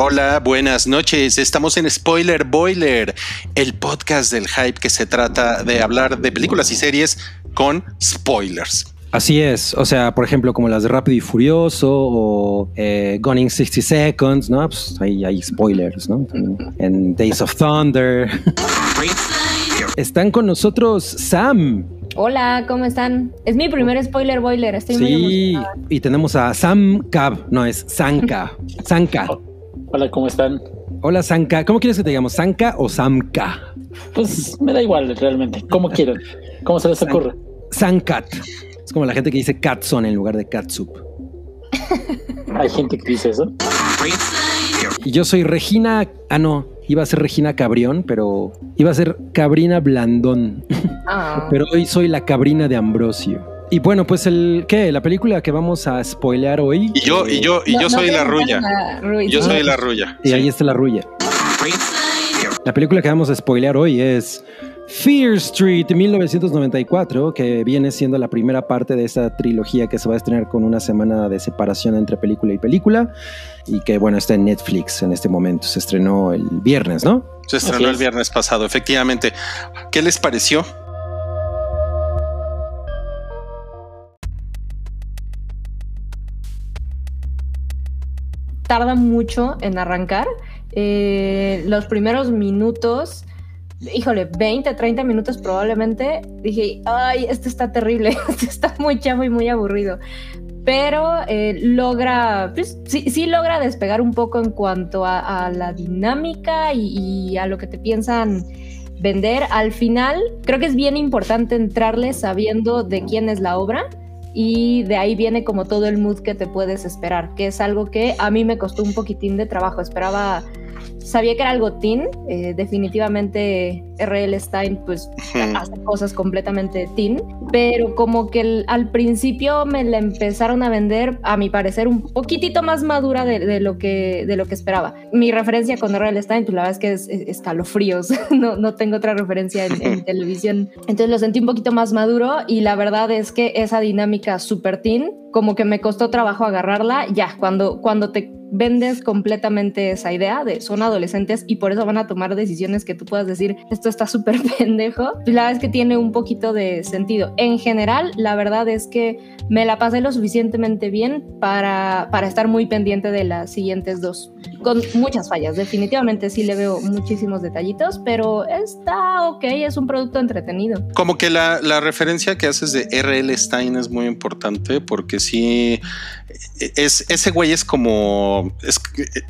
Hola, buenas noches. Estamos en Spoiler Boiler, el podcast del hype que se trata de hablar de películas y series con spoilers. Así es, o sea, por ejemplo, como las de Rápido y Furioso o eh, Gone in 60 Seconds, ¿no? Pues ahí hay spoilers, ¿no? En Days of Thunder. Están con nosotros Sam. Hola, ¿cómo están? Es mi primer spoiler boiler, estoy muy Sí, emocionada. y tenemos a Sam Cab, no es Sanka. Sanka. Hola, ¿cómo están? Hola Sanka, ¿cómo quieres que te digamos? ¿Sanka o Samka? Pues me da igual realmente, como quieran, como se les ocurre. Sankat. Es como la gente que dice Catson en lugar de Catsup. Hay gente que dice eso. Y yo soy Regina. Ah, no, iba a ser Regina Cabrión, pero iba a ser Cabrina Blandón. Ah. Pero hoy soy la cabrina de Ambrosio. Y bueno, pues el ¿qué? La película que vamos a spoilear hoy. Y yo, y yo, y No- yo no soy la rulla. la Ruiz. Yo Ah. soy la rulla. Y ahí está la rulla. La película que vamos a spoilear hoy es Fear Street 1994, que viene siendo la primera parte de esta trilogía que se va a estrenar con una semana de separación entre película y película. Y que bueno, está en Netflix en este momento. Se estrenó el viernes, ¿no? Se estrenó el es. viernes pasado, efectivamente. ¿Qué les pareció? Tarda mucho en arrancar. Eh, los primeros minutos, híjole, 20, 30 minutos probablemente, dije, ay, esto está terrible, esto está muy chavo y muy aburrido. Pero eh, logra, pues, sí, sí logra despegar un poco en cuanto a, la dinámica y, y a lo que te piensan vender. Al final, creo que es bien importante entrarle sabiendo de quién es la obra y de ahí viene como todo el mood que te puedes esperar, que es algo que a mí me costó un poquitín de trabajo. Esperaba, sabía que era algo teen, eh, definitivamente R.L. Stein pues hace cosas completamente teen, pero como que el- al principio me la empezaron a vender, a mi parecer, un poquitito más madura de, de lo, que, de lo que esperaba. Mi referencia con R.L. Stein, pues la verdad es que es, es escalofríos, no, no tengo otra referencia en, en televisión. Entonces lo sentí un poquito más maduro y la verdad es que esa dinámica super teen, como que me costó trabajo agarrarla, ya, cuando, cuando te vendes completamente esa idea de son adolescentes y por eso van a tomar decisiones que tú puedas decir esto está súper pendejo, la verdad es que tiene un poquito de sentido. En general, la verdad es que me la pasé lo suficientemente bien para, para estar muy pendiente de las siguientes dos. Con muchas fallas, definitivamente sí le veo muchísimos detallitos, pero está ok, es un producto entretenido. Como que la, la referencia que haces de R.L. Stein es muy importante porque sí, es, ese güey es como, es,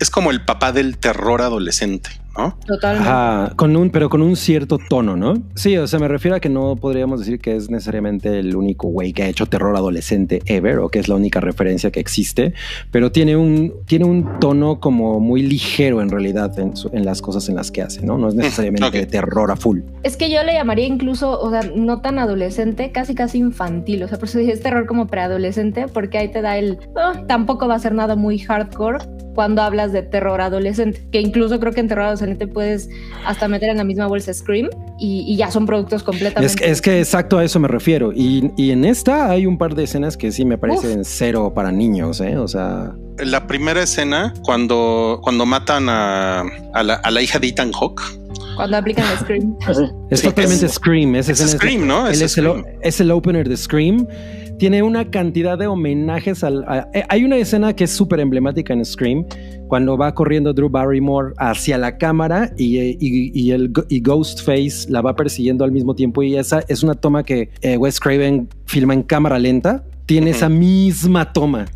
es como el papá del terror adolescente, ¿no? Totalmente. Ajá, con un, pero con un cierto tono, ¿no? Sí, o sea, me refiero a que no podríamos decir que es necesariamente el único güey que ha hecho terror adolescente ever o que es la única referencia que existe, pero tiene un, tiene un tono como muy ligero en realidad en, su- en las cosas en las que hace, ¿no? No es necesariamente ok. de terror a full. Es que yo le llamaría incluso, o sea, no tan adolescente, casi casi infantil. O sea, por eso dije, es terror como preadolescente, porque ahí te da el. "Ah, tampoco va a ser nada muy hardcore cuando hablas de terror adolescente. Que incluso creo que en terror adolescente puedes hasta meter en la misma bolsa Scream y, y ya son productos completamente. Es que, es que exacto a eso me refiero. Y, y en esta hay un par de escenas que sí me parecen cero para niños, ¿eh? O sea, La primera escena, cuando, cuando matan a, a la, a la hija de Ethan Hawke, Cuando aplican el Scream. Es Sí, totalmente es- Scream. Esa es es- Scream, ¿no? Es, el, Scream. es el opener de Scream. Tiene una cantidad de homenajes al. a- eh, hay una escena que es súper emblemática en Scream, cuando va corriendo Drew Barrymore hacia la cámara y, eh, y- y el, y Ghostface la va persiguiendo al mismo tiempo. Y esa es una toma que eh, Wes Craven filma en cámara lenta. Tiene esa misma toma.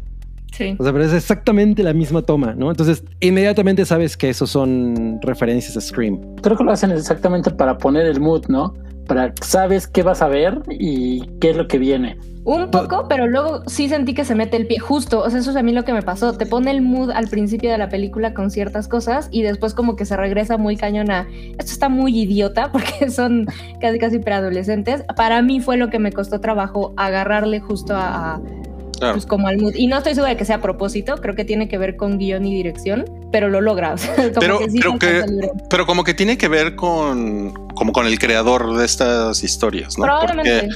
Sí. O sea, pero es exactamente la misma toma, ¿no? Entonces, inmediatamente sabes que esos son referencias a Scream. Creo que lo hacen exactamente para poner el mood, ¿no? Para sabes qué vas a ver y qué es lo que viene. Un poco, pero luego sí sentí que se mete el pie justo. O sea, eso es a mí lo que me pasó. Te pone el mood al principio de la película con ciertas cosas y después como que se regresa muy cañona. Esto está muy idiota porque son casi casi preadolescentes. Para mí fue lo que me costó trabajo agarrarle justo a, a- Claro. pues como al mood. Y no estoy segura de que sea a propósito. Creo que tiene que ver con guion y dirección, pero lo logra. O sea, como Pero que sí que, pero como que tiene que ver con, como con el creador de estas historias, ¿no? Probablemente.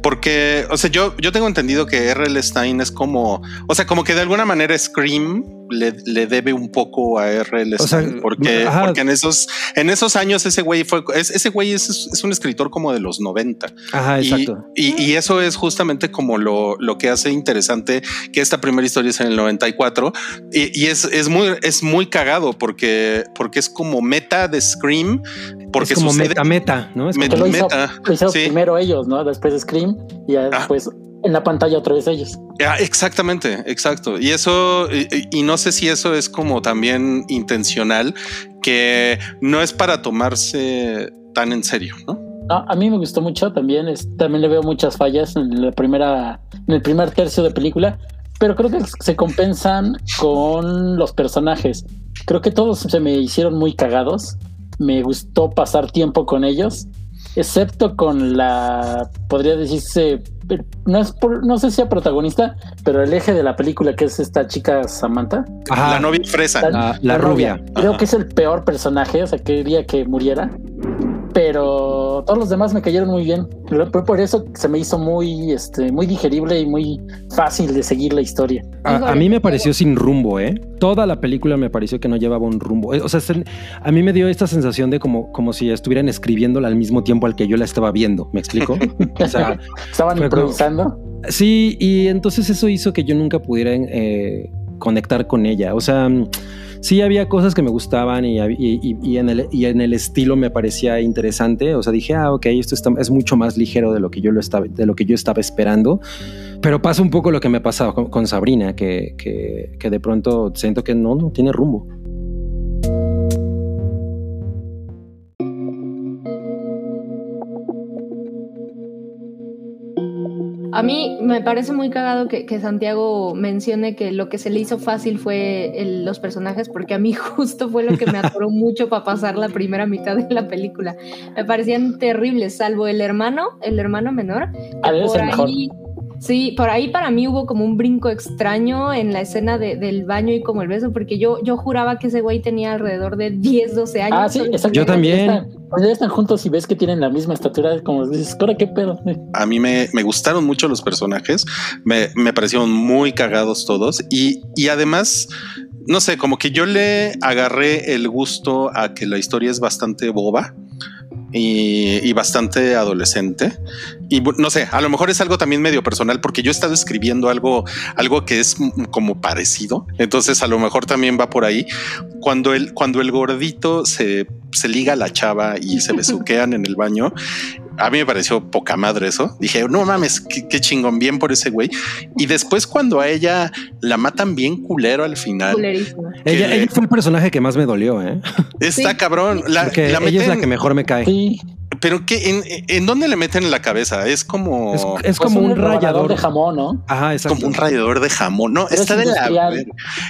Porque, porque, o sea, yo, yo tengo entendido que R.L. Stein es como, o sea, como que de alguna manera Scream le, le debe un poco a R.L. O sea, porque, ajá. porque en esos, en esos años ese güey fue, es- ese güey es, es un escritor como de los 90. Ajá, Y- exacto. Y, y eso es justamente como lo, lo que hace interesante que esta primera historia es en el 94 y, y es, es muy es muy cagado porque, porque es como meta de Scream porque es como sucede meta meta, ¿no? Es Met- Que lo hizo, meta, lo hicieron sí. primero ellos, ¿no? Después Scream y ya Ah. después en la pantalla otra vez ellos. Ah, exactamente, exacto. Y eso, y, y no sé si eso es como también intencional, que no es para tomarse tan en serio, ¿no? No, a mí me gustó mucho también. es- también le veo muchas fallas en la primera, en el primer tercio de película, pero creo que se compensan con los personajes. Creo que todos se me hicieron muy cagados. Me gustó pasar tiempo con ellos, excepto con la, podría decirse, no es por- no sé si sea protagonista, pero el eje de la película que es esta chica Samantha. Ajá, La novia fresa. La- la rubia. Creo Ajá. que es el peor personaje, o sea, quería que muriera. Pero todos los demás me cayeron muy bien. Pero Por eso se me hizo muy, este, muy digerible y muy fácil de seguir la historia. A, a mí me pareció sin rumbo, ¿eh? Toda la película me pareció que no llevaba un rumbo. Eh, O sea, se- a mí me dio esta sensación de como, como si estuvieran escribiéndola al mismo tiempo al que yo la estaba viendo. ¿Me explico? O sea, Estaban Fue como- improvisando. sí, y entonces eso hizo que yo nunca pudiera eh, conectar con ella. O sea, sí había cosas que me gustaban y, y en el, y en el estilo me parecía interesante. O sea, dije, ah, ok, esto está- es mucho más ligero de lo que yo lo estaba, de lo que yo estaba esperando. Pero pasa un poco lo que me pasaba con, con Sabrina, que, que, que de pronto siento que no, no tiene rumbo. A mí me parece muy cagado que, que Santiago mencione que lo que se le hizo fácil fue el- los personajes, porque a mí justo fue lo que me atoró mucho para pasar la primera mitad de la película. Me parecían terribles, salvo el hermano, el hermano menor. que Ah, por el mejor. Sí, por ahí para mí hubo como un brinco extraño en la escena de- del baño y como el beso, porque yo, yo juraba que ese güey tenía alrededor de 10, 12 años. Ah, sí, exacto. Yo también. Cuando ya están- Cuando ya están juntos y ves que tienen la misma estatura, como dices, ¿ahora qué pedo? A mí me, me gustaron mucho los personajes, me, me parecieron muy cagados todos y, y además, no sé, como que yo le agarré el gusto a que la historia es bastante boba. Y, y bastante adolescente y no sé, a lo mejor es algo también medio personal porque yo he estado escribiendo algo, algo que es como parecido. Entonces a lo mejor también va por ahí. Cuando el, cuando el gordito se, se liga a la chava y se besuquean en el baño, a mí me pareció poca madre eso. Dije, no mames, qué, qué chingón, bien por ese güey. Y después cuando a ella la matan bien culero al final. Ella, le- ella fue el personaje que más me dolió, ¿eh? está Sí. cabrón. La, la ella es la que mejor me cae. Sí, Pero ¿qué, en, ¿en dónde le meten en la cabeza? Es como... Es, es pues como un rebanador rayador. de jamón, ¿no? Ajá, exacto. como un rallador de jamón. No, Pero está es de la.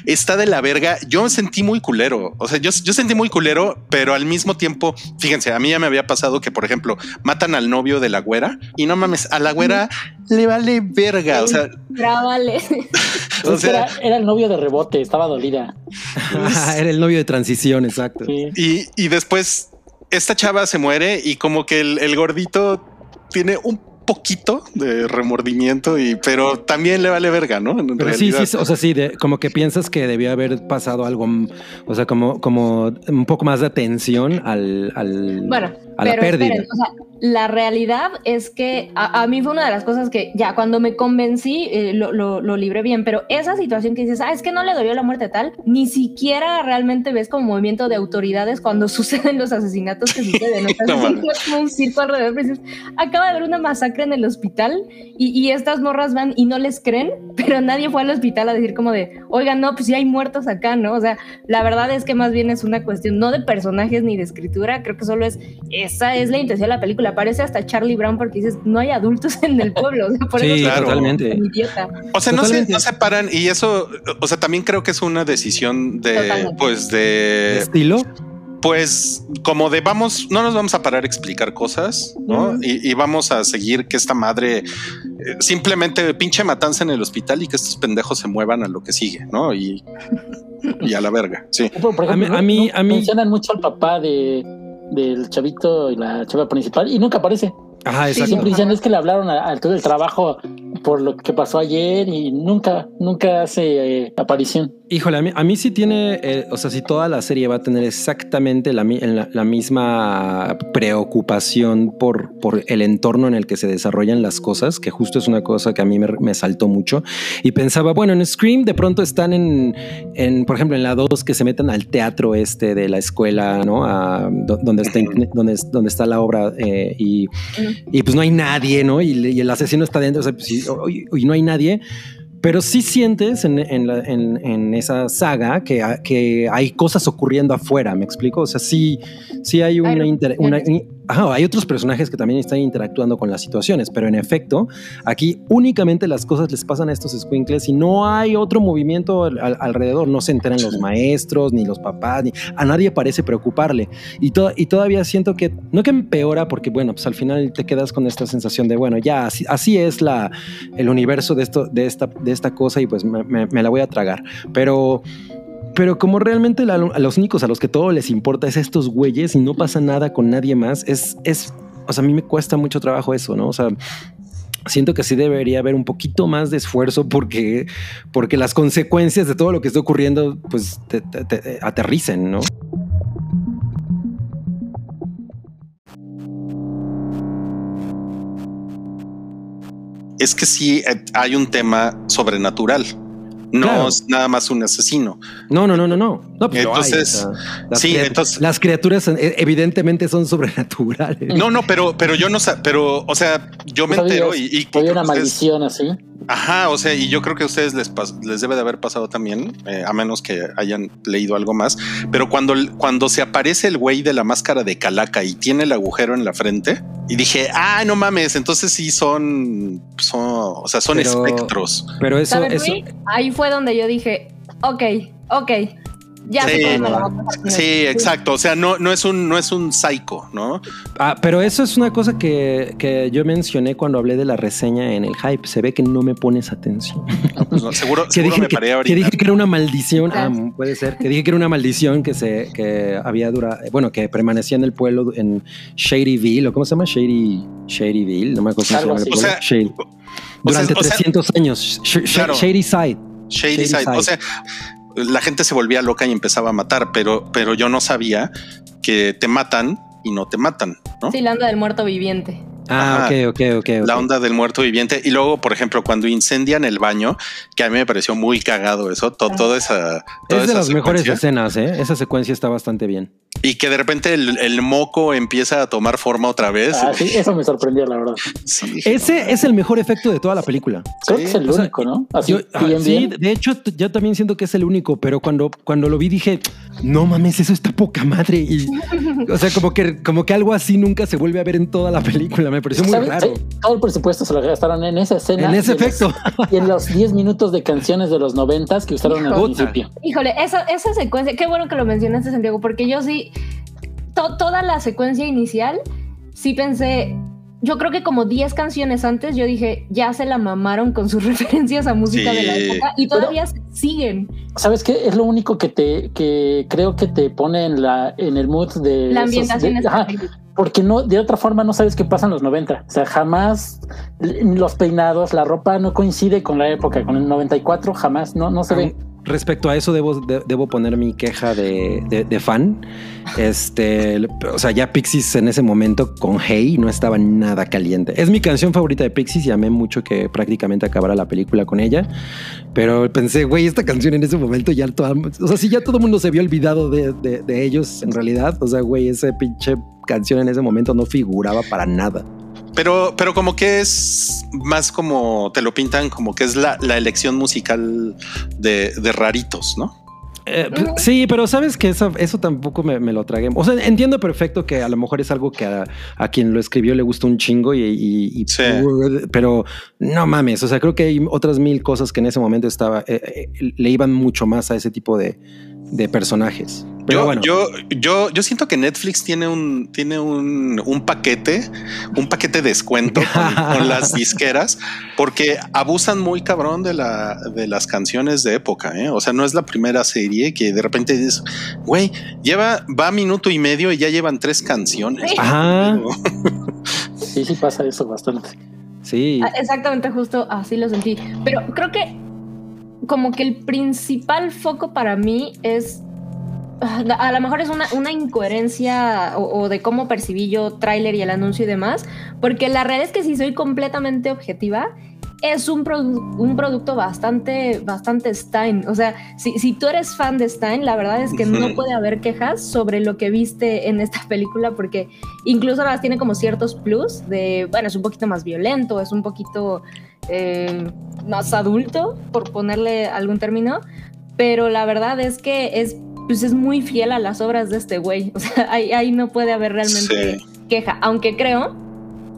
Está de la verga. Yo me sentí muy culero. O sea, yo, yo sentí muy culero, pero al mismo tiempo, fíjense, a mí ya me había pasado que, por ejemplo, matan al novio de la güera y no mames, a la güera le vale verga. O sea, Grábale. o Es que era, el novio de rebote, estaba dolida. Era el novio de transición, exacto. Sí. y, y después esta chava se muere y como que el, el gordito tiene un poquito de remordimiento y pero también le vale verga, ¿no? En Pero sí, realidad. sí, o sea, sí, de- como que piensas que debió haber pasado algo, mm, o sea, como, como un poco más de atención al, al- Bueno, a la pero pérdida. esperen, o sea, la realidad es que a, a mí fue una de las cosas que ya cuando me convencí eh, lo, lo, lo libré bien, pero esa situación que dices, ah, es que no le dolió la muerte tal, ni siquiera realmente ves como movimiento de autoridades cuando suceden los asesinatos que suceden. No es como un circo alrededor. dices, acaba de haber una masacre en el hospital y, y estas morras van y no les creen, pero nadie fue al hospital a decir como de, oigan, no, pues sí hay muertos acá, ¿no? O sea, la verdad es que más bien es una cuestión no de personajes ni de escritura, creo que solo es esa es la intención de la película. Parece hasta Charlie Brown porque dices, no hay adultos en el pueblo. O sea, por Sí, eso claro. totalmente. es un idiota. O sea, no se, no se paran y eso, o sea, también creo que es una decisión de, Totalmente. pues, de, estilo. pues, como de vamos, no nos vamos a parar a explicar cosas, ¿no? Y, y vamos a seguir que esta madre eh, simplemente pinche matanza en el hospital y que estos pendejos se muevan a lo que sigue, ¿no? Y, y a la verga, sí. Por, A mí- a mí- no- a mí- mencionan mucho al papá de, del chavito y la chava principal y nunca aparece. Ajá, exacto. Siempre dicen es que le hablaron a, a todo el trabajo por lo que pasó ayer y nunca, nunca hace eh, aparición. Híjole, a mí, a mí sí tiene, eh, o sea, si toda la serie va a tener exactamente la, mi- la- la misma preocupación por, por el entorno en el que se desarrollan las cosas, que justo es una cosa que a mí me, me saltó mucho. Y pensaba, bueno, en Scream de pronto están en, en, por ejemplo, en la 2 que se meten al teatro este de la escuela, ¿no? A, donde, está, Ujú. donde, donde está la obra eh, y, y pues no hay nadie, ¿no? Y, y el asesino está dentro, o sea, pues, y- y no hay nadie. Pero sí sientes en, en la- en- en esa saga que, ha- que hay cosas ocurriendo afuera, ¿me explico? O sea, sí, sí hay una, Hay inter- una- ajá, hay otros personajes que también están interactuando con las situaciones, pero en efecto, aquí únicamente las cosas les pasan a estos squinkles y no hay otro movimiento al- al- alrededor, no se enteran los maestros, ni los papás, ni a nadie parece preocuparle. Y, to- y todavía siento que, no que empeora, porque bueno, pues al final te quedas con esta sensación de, bueno, ya así, así es la, el universo de, esto, de, esta, de esta cosa y pues me, me- me la voy a tragar. Pero, pero como realmente a los únicos a los que todo les importa es estos güeyes y no pasa nada con nadie más, es, es, o sea, a mí me cuesta mucho trabajo eso, ¿no? O sea, siento que sí debería haber un poquito más de esfuerzo porque, porque las consecuencias de todo lo que está ocurriendo, pues te aterricen, ¿no? Es que sí eh, hay un tema sobrenatural. No Claro. es nada más un asesino. No, no, no, no, no. No, pues hay, Entonces, o sea, las, sí, entonces- las criaturas eh, evidentemente son sobrenaturales. No, no, pero, pero yo no sé, pero, o sea, yo me sabías, entero y, y Había una ustedes- maldición así. Ajá, o sea, y yo creo que a ustedes les, les debe de haber pasado también, eh, a menos que hayan leído algo más. Pero cuando, cuando se aparece el güey de la máscara de calaca y tiene el agujero en la frente, y dije, ah, no mames, entonces sí son, son o sea, son Pero- espectros. Pero eso, ¿Sabes, eso, Luis? Ahí fue donde yo dije, ok, ok, ya sé Sí, cómo me Sí, exacto. O sea, no, no es un, no es un psycho, ¿no? Ah, pero eso es una cosa que, que yo mencioné cuando hablé de la reseña en el hype. Se ve que no me pones atención. No, pues no, seguro, Que seguro dije me que, paré que ahorita. dije que era una maldición. Ah, puede ser. Que dije que era una maldición que se que había durado, bueno, que permanecía en el pueblo en Shadyville, o cómo se llama Shady Shadyville, no me acuerdo cómo se llama el así. pueblo. O sea, Shady. o sea, Durante o sea- 300 años. Sh- sh- Claro. Shady Side. Shady Shady Side. Side. O sea, la gente se volvía loca y empezaba a matar, pero, pero yo no sabía que te matan y no te matan, ¿no? Sí, la onda del muerto viviente. Ah, Ajá. ok, ok, ok. ok. La onda del muerto viviente. Y luego, por ejemplo, cuando incendian el baño, que a mí me pareció muy cagado eso, to- Ah. toda esa. toda Es de esa las mejores secuencia. escenas, ¿eh? Esa secuencia está bastante bien. Y que de repente el, el moco empieza a tomar forma otra vez. Ah, sí, eso me sorprendió, la verdad. Sí, Ese es el mejor efecto de toda la película. Creo Sí, que es el o sea, único, ¿no? Así, Yo- ah, bien, sí, bien. de hecho, yo también siento que es el único, pero cuando, cuando lo vi dije, no mames, eso está poca madre. Y, o sea, como que, como que algo así nunca se vuelve a ver en toda la película. Me pareció muy raro. Sí, todo el presupuesto se lo gastaron en esa escena. En ese y los- efecto. y en los 10 minutos de canciones de los noventas que usaron al principio. Híjole, esa, esa secuencia, qué bueno que lo mencionaste, Santiago, porque yo sí, to- toda la secuencia inicial, sí pensé, yo creo que como 10 canciones antes, yo dije, ya se la mamaron con sus referencias a música Sí. de la época y todavía siguen. ¿Sabes qué? Es lo único que te que creo que te pone en la en el mood de La esos- ambientación de- es ajá, porque no de otra forma no sabes qué pasa en los 90. O sea, jamás los peinados, la ropa no coincide con la época, con el 94 jamás no no se ve. Respecto a eso, debo, de- debo poner mi queja de, de- fan. Este, o sea, ya Pixies en ese momento con Hey no estaba nada caliente. Es mi canción favorita de Pixies y amé mucho que prácticamente acabara la película con ella. Pero pensé, güey, esta canción en ese momento ya toda, o sea, si ya todo el mundo se había olvidado de ellos en realidad. O sea, güey, esa pinche canción en ese momento no figuraba para nada. Pero, pero como que es más como te lo pintan, como que es la, la elección musical de, de raritos, ¿no? Eh, sí, pero sabes que eso, eso tampoco me, me lo tragué. O sea, entiendo perfecto que a lo mejor es algo que a, a quien lo escribió le gustó un chingo y, y- y- Sí. pero no mames. O sea, creo que hay otras mil cosas que en ese momento estaba, eh, eh, le iban mucho más a ese tipo de, de personajes. Pero Yo, bueno, yo, yo, yo siento que Netflix tiene un, tiene un, un paquete, un paquete de descuento con, con las disqueras, porque abusan muy cabrón de la, de las canciones de época. ¿eh? O sea, no es la primera serie que de repente dices, güey, lleva, va minuto y medio y ya llevan tres canciones. Ajá. Sí, sí pasa eso bastante. sí. Ah, Exactamente, justo así lo sentí. Pero creo que como que el principal foco para mí es a lo mejor es una, una incoherencia o, de cómo percibí yo tráiler y el anuncio y demás, porque la realidad es que si soy completamente objetiva, es un, un producto bastante, bastante Stein. O sea, si, si, tú eres fan de Stein, la verdad es que no puede haber quejas sobre lo que viste en esta película, porque incluso las tiene como ciertos plus de, bueno, es un poquito más violento, es un poquito eh, más adulto, por ponerle algún término, pero la verdad es que es pues es muy fiel a las obras de este güey. O sea, ahí, no puede haber realmente queja. Aunque creo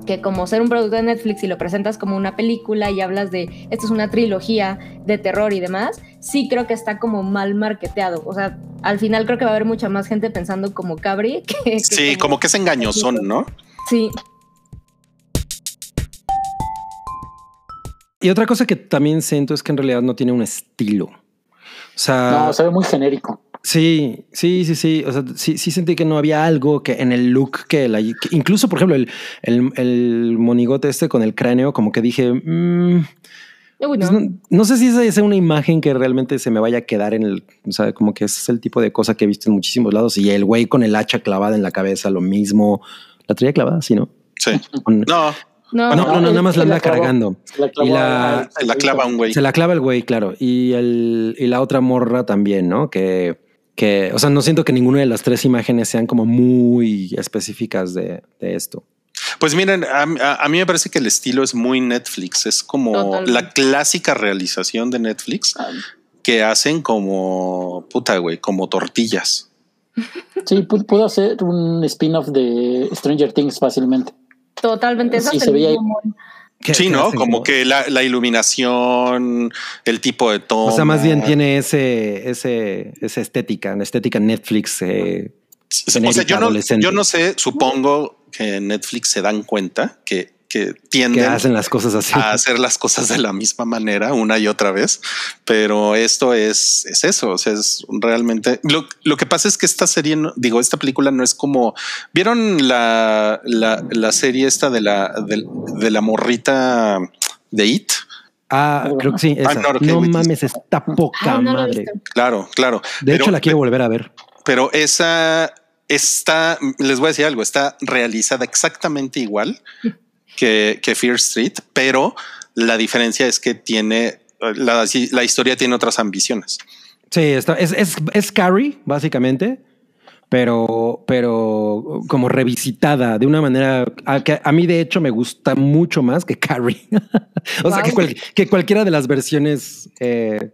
que como ser un producto de Netflix y lo presentas como una película y hablas de esto es una trilogía de terror y demás, sí creo que está como mal marketeado. O sea, al final creo que va a haber mucha más gente pensando como Cabri. Que, sí, como, que es engañosón, ¿no? Sí. Y otra cosa que también siento es que en realidad no tiene un estilo. O sea, no, se ve muy genérico. Sí, sí, sí, sí. O sea, sí, sí sentí que no había algo que en el look que, la, incluso, por ejemplo, el, el, el, monigote este con el cráneo, como que dije, mm, pues no. sé si esa es una imagen que realmente se me vaya a quedar en el, o sea, como que ese es el tipo de cosa que he visto en muchísimos lados y el güey con el hacha clavada en la cabeza, lo mismo. La traía clavada, sí, ¿no? Sí. no. No, no, no, nada más la anda cargando. y la, se la clava un güey. Se la clava el güey, claro. Y, el, y la otra morra también, ¿no? Que que, o sea, no siento que ninguna de las tres imágenes sean como muy específicas de, esto. Pues miren, a, mí me parece que el estilo es muy Netflix, es como la clásica realización de Netflix que hacen como puta, güey, como tortillas. Sí, pudo hacer un spin-off de Stranger Things fácilmente. Totalmente, eso sí, se veía Sí, ¿no? Como que la, iluminación, el tipo de tono. O sea, más bien tiene ese, ese, esa estética, una estética Netflix. Eh, o sea, yo no, yo no sé, supongo que Netflix se dan cuenta que que tienden hacen las cosas así. a hacer las cosas de la misma manera una y otra vez. Pero esto es, es eso. O sea, es realmente lo, lo que pasa es que esta serie, digo, esta película no es como vieron la, la, la serie esta de la, de, la morrita de It. Ah, creo que sí. Ah, no, mames, está poca madre. Claro, claro. De hecho, la quiero volver a ver. Pero esa está, les voy a decir algo, está realizada exactamente igual que, Fear Street, pero la diferencia es que tiene la, la historia tiene otras ambiciones. Sí, está, es, es, es Carrie, básicamente, pero, pero como revisitada de una manera que a mí, de hecho, me gusta mucho más que Carrie. o sea, que, que, cualquiera de las versiones eh,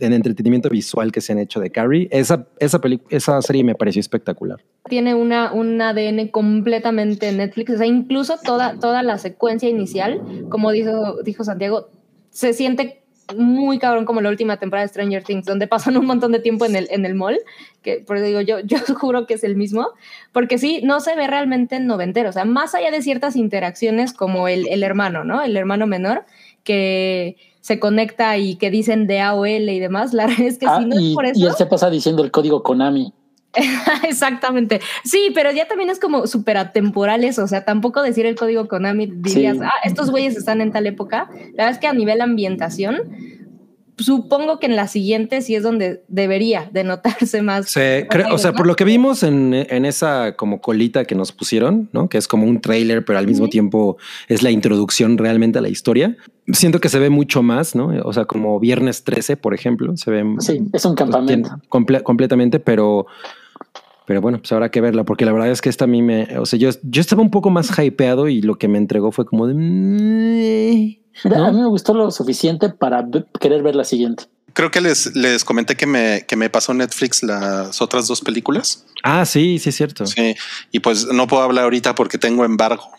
en entretenimiento visual que se han hecho de Carrie. Esa, esa, esa serie me pareció espectacular. Tiene una, un ADN completamente Netflix, o sea, incluso toda, toda la secuencia inicial, como dijo, dijo Santiago, se siente muy cabrón como la última temporada de Stranger Things, donde pasan un montón de tiempo en el, en el mall, que por eso digo, yo, yo juro que es el mismo, porque sí, no se ve realmente noventero, o sea, más allá de ciertas interacciones como el, el hermano, ¿no? El hermano menor, que se conecta y que dicen de AOL y demás, la verdad es que ah, no y, es por eso. Y él se pasa diciendo el código Konami. Exactamente. Sí, pero ya también es como súper atemporales. O sea, tampoco decir el código Konami dirías, ah, estos güeyes están en tal época. La verdad es que a nivel ambientación, supongo que en la siguiente sí es donde debería de notarse más. Sí, o sea, por lo que vimos en, esa como colita que nos pusieron, ¿no? Que es como un trailer, pero al mismo tiempo es la introducción realmente a la historia. Siento que se ve mucho más, ¿no? O sea, como Viernes 13, por ejemplo, se ve. Sí, es un campamento. completamente, pero pero bueno, pues habrá que verla, porque la verdad es que esta a mí me, o sea, yo, yo estaba un poco más hypeado y lo que me entregó fue como de... A mí me gustó lo suficiente para querer ver la siguiente. Creo que les, les comenté que me, que me pasó Netflix las otras dos películas. Ah, sí, sí, es cierto. Sí, y pues no puedo hablar ahorita porque tengo embargo,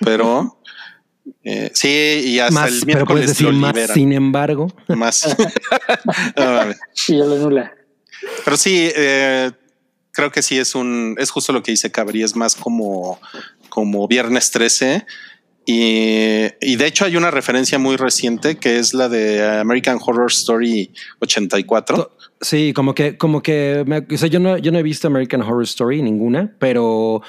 pero eh, sí, y hasta el miércoles pero puedes decir más, sin embargo. Más. y ya lo anula. Pero sí, eh, creo que sí es un, es justo lo que dice Cabri, es más como, como Viernes 13. Y, y, de hecho hay una referencia muy reciente que es la de American Horror Story 84. Sí, como que, como que, o sea, yo no, yo no he visto American Horror Story ninguna, pero,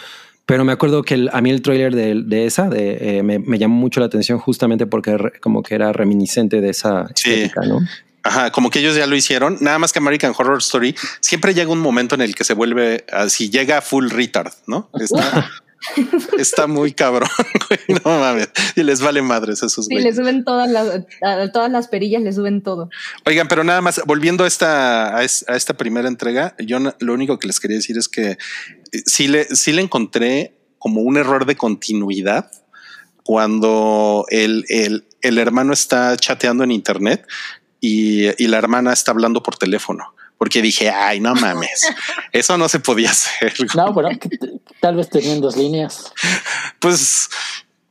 pero me acuerdo que a mí el trailer de, esa de, eh, me, llamó mucho la atención justamente porque como que era reminiscente de esa estética, ¿no? Ajá, como que ellos ya lo hicieron. Nada más que American Horror Story siempre llega un momento en el que se vuelve así, llega full retard, ¿no? Está, está muy cabrón. güey, no mames. Y les vale madres esos Sí, le güeyes. suben todas las, a todas las perillas, le suben todo. Oigan, pero nada más, volviendo a esta, a, es- a esta primera entrega, yo lo único que les quería decir es que eh, sí le, sí le encontré como un error de continuidad cuando el, el, el hermano está chateando en internet y, y la hermana está hablando por teléfono. Porque dije, ay, no mames, eso no se podía hacer. No, bueno, tal vez tenían dos líneas. Pues,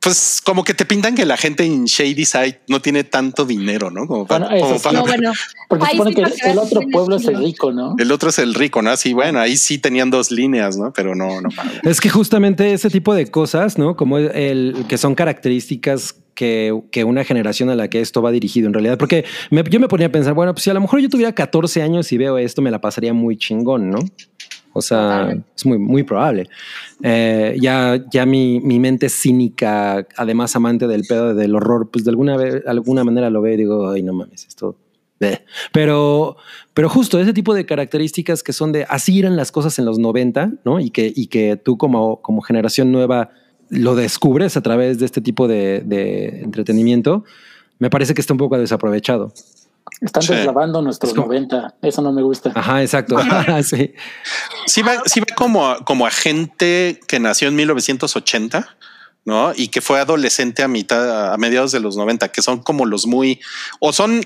pues como que te pintan que la gente en Shady Side no tiene tanto dinero, ¿no? Como para, Bueno, como sí. para- No, bueno. Porque Ahí supone sí que el, otro pueblo es el rico, ¿no? El otro es el rico, ¿no? Así, bueno, ahí sí tenían dos líneas, ¿no? Pero no, no. Es que justamente ese tipo de cosas, ¿no? Como el que son características que, que una generación a la que esto va dirigido en realidad. Porque me- yo me ponía a pensar, bueno, pues si a lo mejor yo tuviera 14 años y veo esto, me la pasaría muy chingón, ¿no? O sea, es muy, muy probable. Eh, ya, ya mi, mi mente cínica, además amante del pedo del horror, pues de alguna vez, alguna manera lo veo y digo, ay, no mames, esto. bleh". Pero, pero justo ese tipo de características que son de así eran las cosas en los 90, ¿no? Y que, y que tú como, como generación nueva lo descubres a través de este tipo de, de entretenimiento, me parece que está un poco desaprovechado. Están Sí. deslavando nuestros Es como- 90. Eso no me gusta. Ajá, exacto. sí. Sí va, sí va como, a- como a gente que nació en 1980, ¿no? Y que fue adolescente a mitad, a mediados de los 90, que son como los muy, o son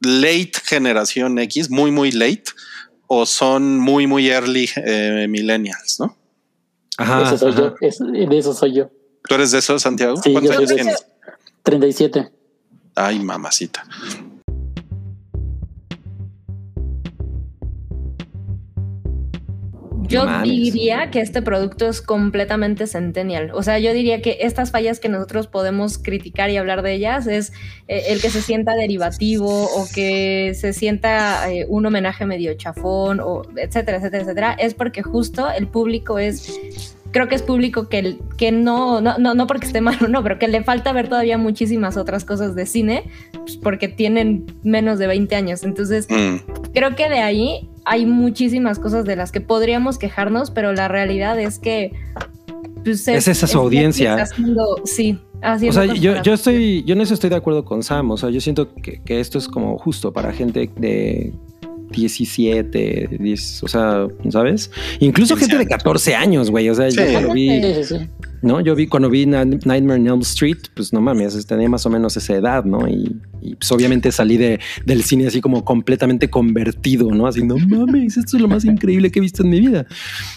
late generación X, muy, muy late, o son muy, muy early eh, millennials, ¿no? Ajá, Ese soy ajá. yo. es- de eso soy yo. ¿Tú eres de esos, Santiago? Sí, ¿Cuántos yo años tienes? 37. Ay, mamacita. Yo mames. diría que este producto es completamente centennial. O sea, yo diría que estas fallas que nosotros podemos criticar y hablar de ellas es eh, el que se sienta derivativo o que se sienta eh, un homenaje medio chafón o etcétera, etcétera, etcétera. Es porque justo el público es creo que es público que, que no, no, no, no porque esté malo, no, pero que le falta ver todavía muchísimas otras cosas de cine, pues porque tienen menos de 20 años. Entonces, Mm. creo que de ahí hay muchísimas cosas de las que podríamos quejarnos, pero la realidad es que pues, Es esa su audiencia. Netflix haciendo- sí, O sea, yo, yo estoy, yo en eso estoy de acuerdo con Sam. O sea, yo siento que, que esto es como justo para gente de 17, 10, o sea, ¿sabes? Incluso 15 gente de años. 14 años, güey. O sea, yo Sí. cuando vi. ¿no? Yo vi cuando vi Nightmare on Elm Street, pues no mames, tenía más o menos esa edad, ¿no? Y, y, pues obviamente salí de, del cine así como completamente convertido, ¿no? Así, no mames, esto es lo más increíble que he visto en mi vida.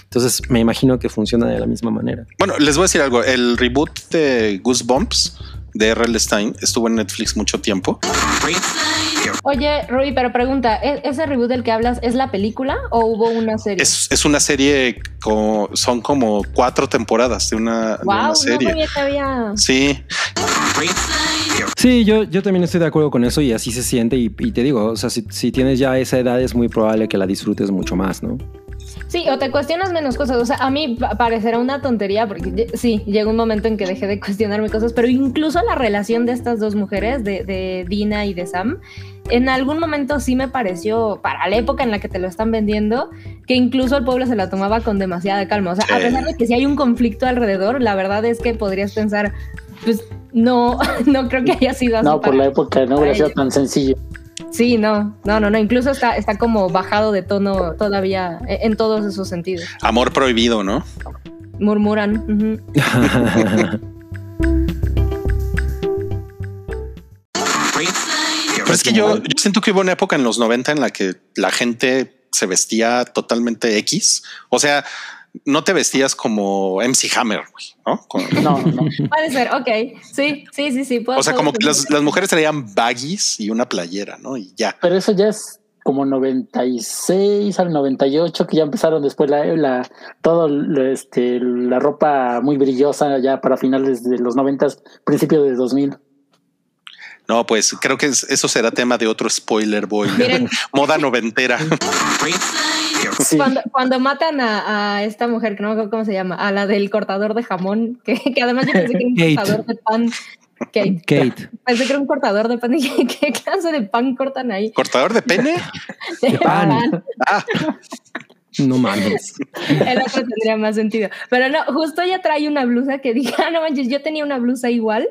Entonces me imagino que funciona de la misma manera. Bueno, les voy a decir algo. El reboot de Goosebumps de R.L. Stein estuvo en Netflix mucho tiempo. Oye, Rui, pero pregunta, ¿e- ¿ese reboot del que hablas es la película o hubo una serie? Es, es una serie, co- son como cuatro temporadas de una, de wow, una no serie. sabía que había. Sí, Sí, yo, yo también estoy de acuerdo con eso y así se siente. Y, y te digo, o sea, si, si tienes ya esa edad, es muy probable que la disfrutes mucho más, ¿no? Sí, o te cuestionas menos cosas. O sea, a mí pa- parecerá una tontería porque sí, llega un momento en que dejé de cuestionarme cosas, pero incluso la relación de estas dos mujeres, de, de Dina y de Sam, en algún momento sí me pareció, para la época en la que te lo están vendiendo, que incluso el pueblo se la tomaba con demasiada calma. O sea, a pesar de que si hay un conflicto alrededor, la verdad es que podrías pensar, pues no, no creo que haya sido así. No, por la época no hubiera sido tan sencillo. Sí, no, no, no, no. Incluso está, está como bajado de tono todavía en, en todos esos sentidos. amor prohibido, ¿no? Murmuran. ujú. Pero es que yo, yo siento que hubo una época en los 90 en la que la gente se vestía totalmente X. O sea, no te vestías como MC Hammer, güey, ¿no? Con- No, no. Puede ser, ok. Sí, sí, sí, sí. puedo- o sea, puedo como que las, mujeres traían baggies y una playera, ¿no? Y ya. Pero eso ya es como 96 al 98 que ya empezaron después la, la todo lo- este la ropa muy brillosa ya para finales de los 90 principios de 2000 No, pues creo que es- eso será tema de otro spoiler boy. Miren. Moda noventera. sí Cuando, cuando matan a, a esta mujer, que no me acuerdo cómo se llama, a la del cortador de jamón, que, que además yo pensé que era un Kate. cortador de pan. Kate. Kate. Pensé que era un cortador de pan. Dije, ¿qué clase de pan cortan ahí? ¿Cortador de pene? De pan. Ah, No mames. El otro tendría más sentido. Pero no, justo ella trae una blusa que dije, ah, no manches, yo tenía una blusa igual,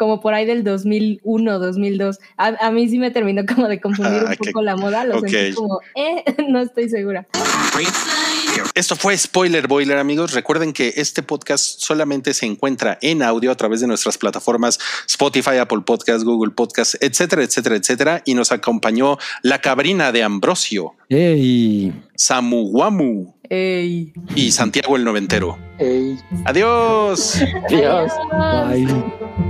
como por ahí del 2001, 2002. A, a mí sí me terminó como de confundir Ah, un poco la moda. Lo sentí como, eh, no estoy segura. Esto fue Spoiler Boiler, amigos. Recuerden que este podcast solamente se encuentra en audio a través de nuestras plataformas Spotify, Apple Podcast, Google Podcast, etcétera, etcétera, etcétera. Y nos acompañó la cabrina de Ambrosio, Ey. Samuguamu Ey. y Santiago el Noventero. Ey, Adiós. Dios. Bye.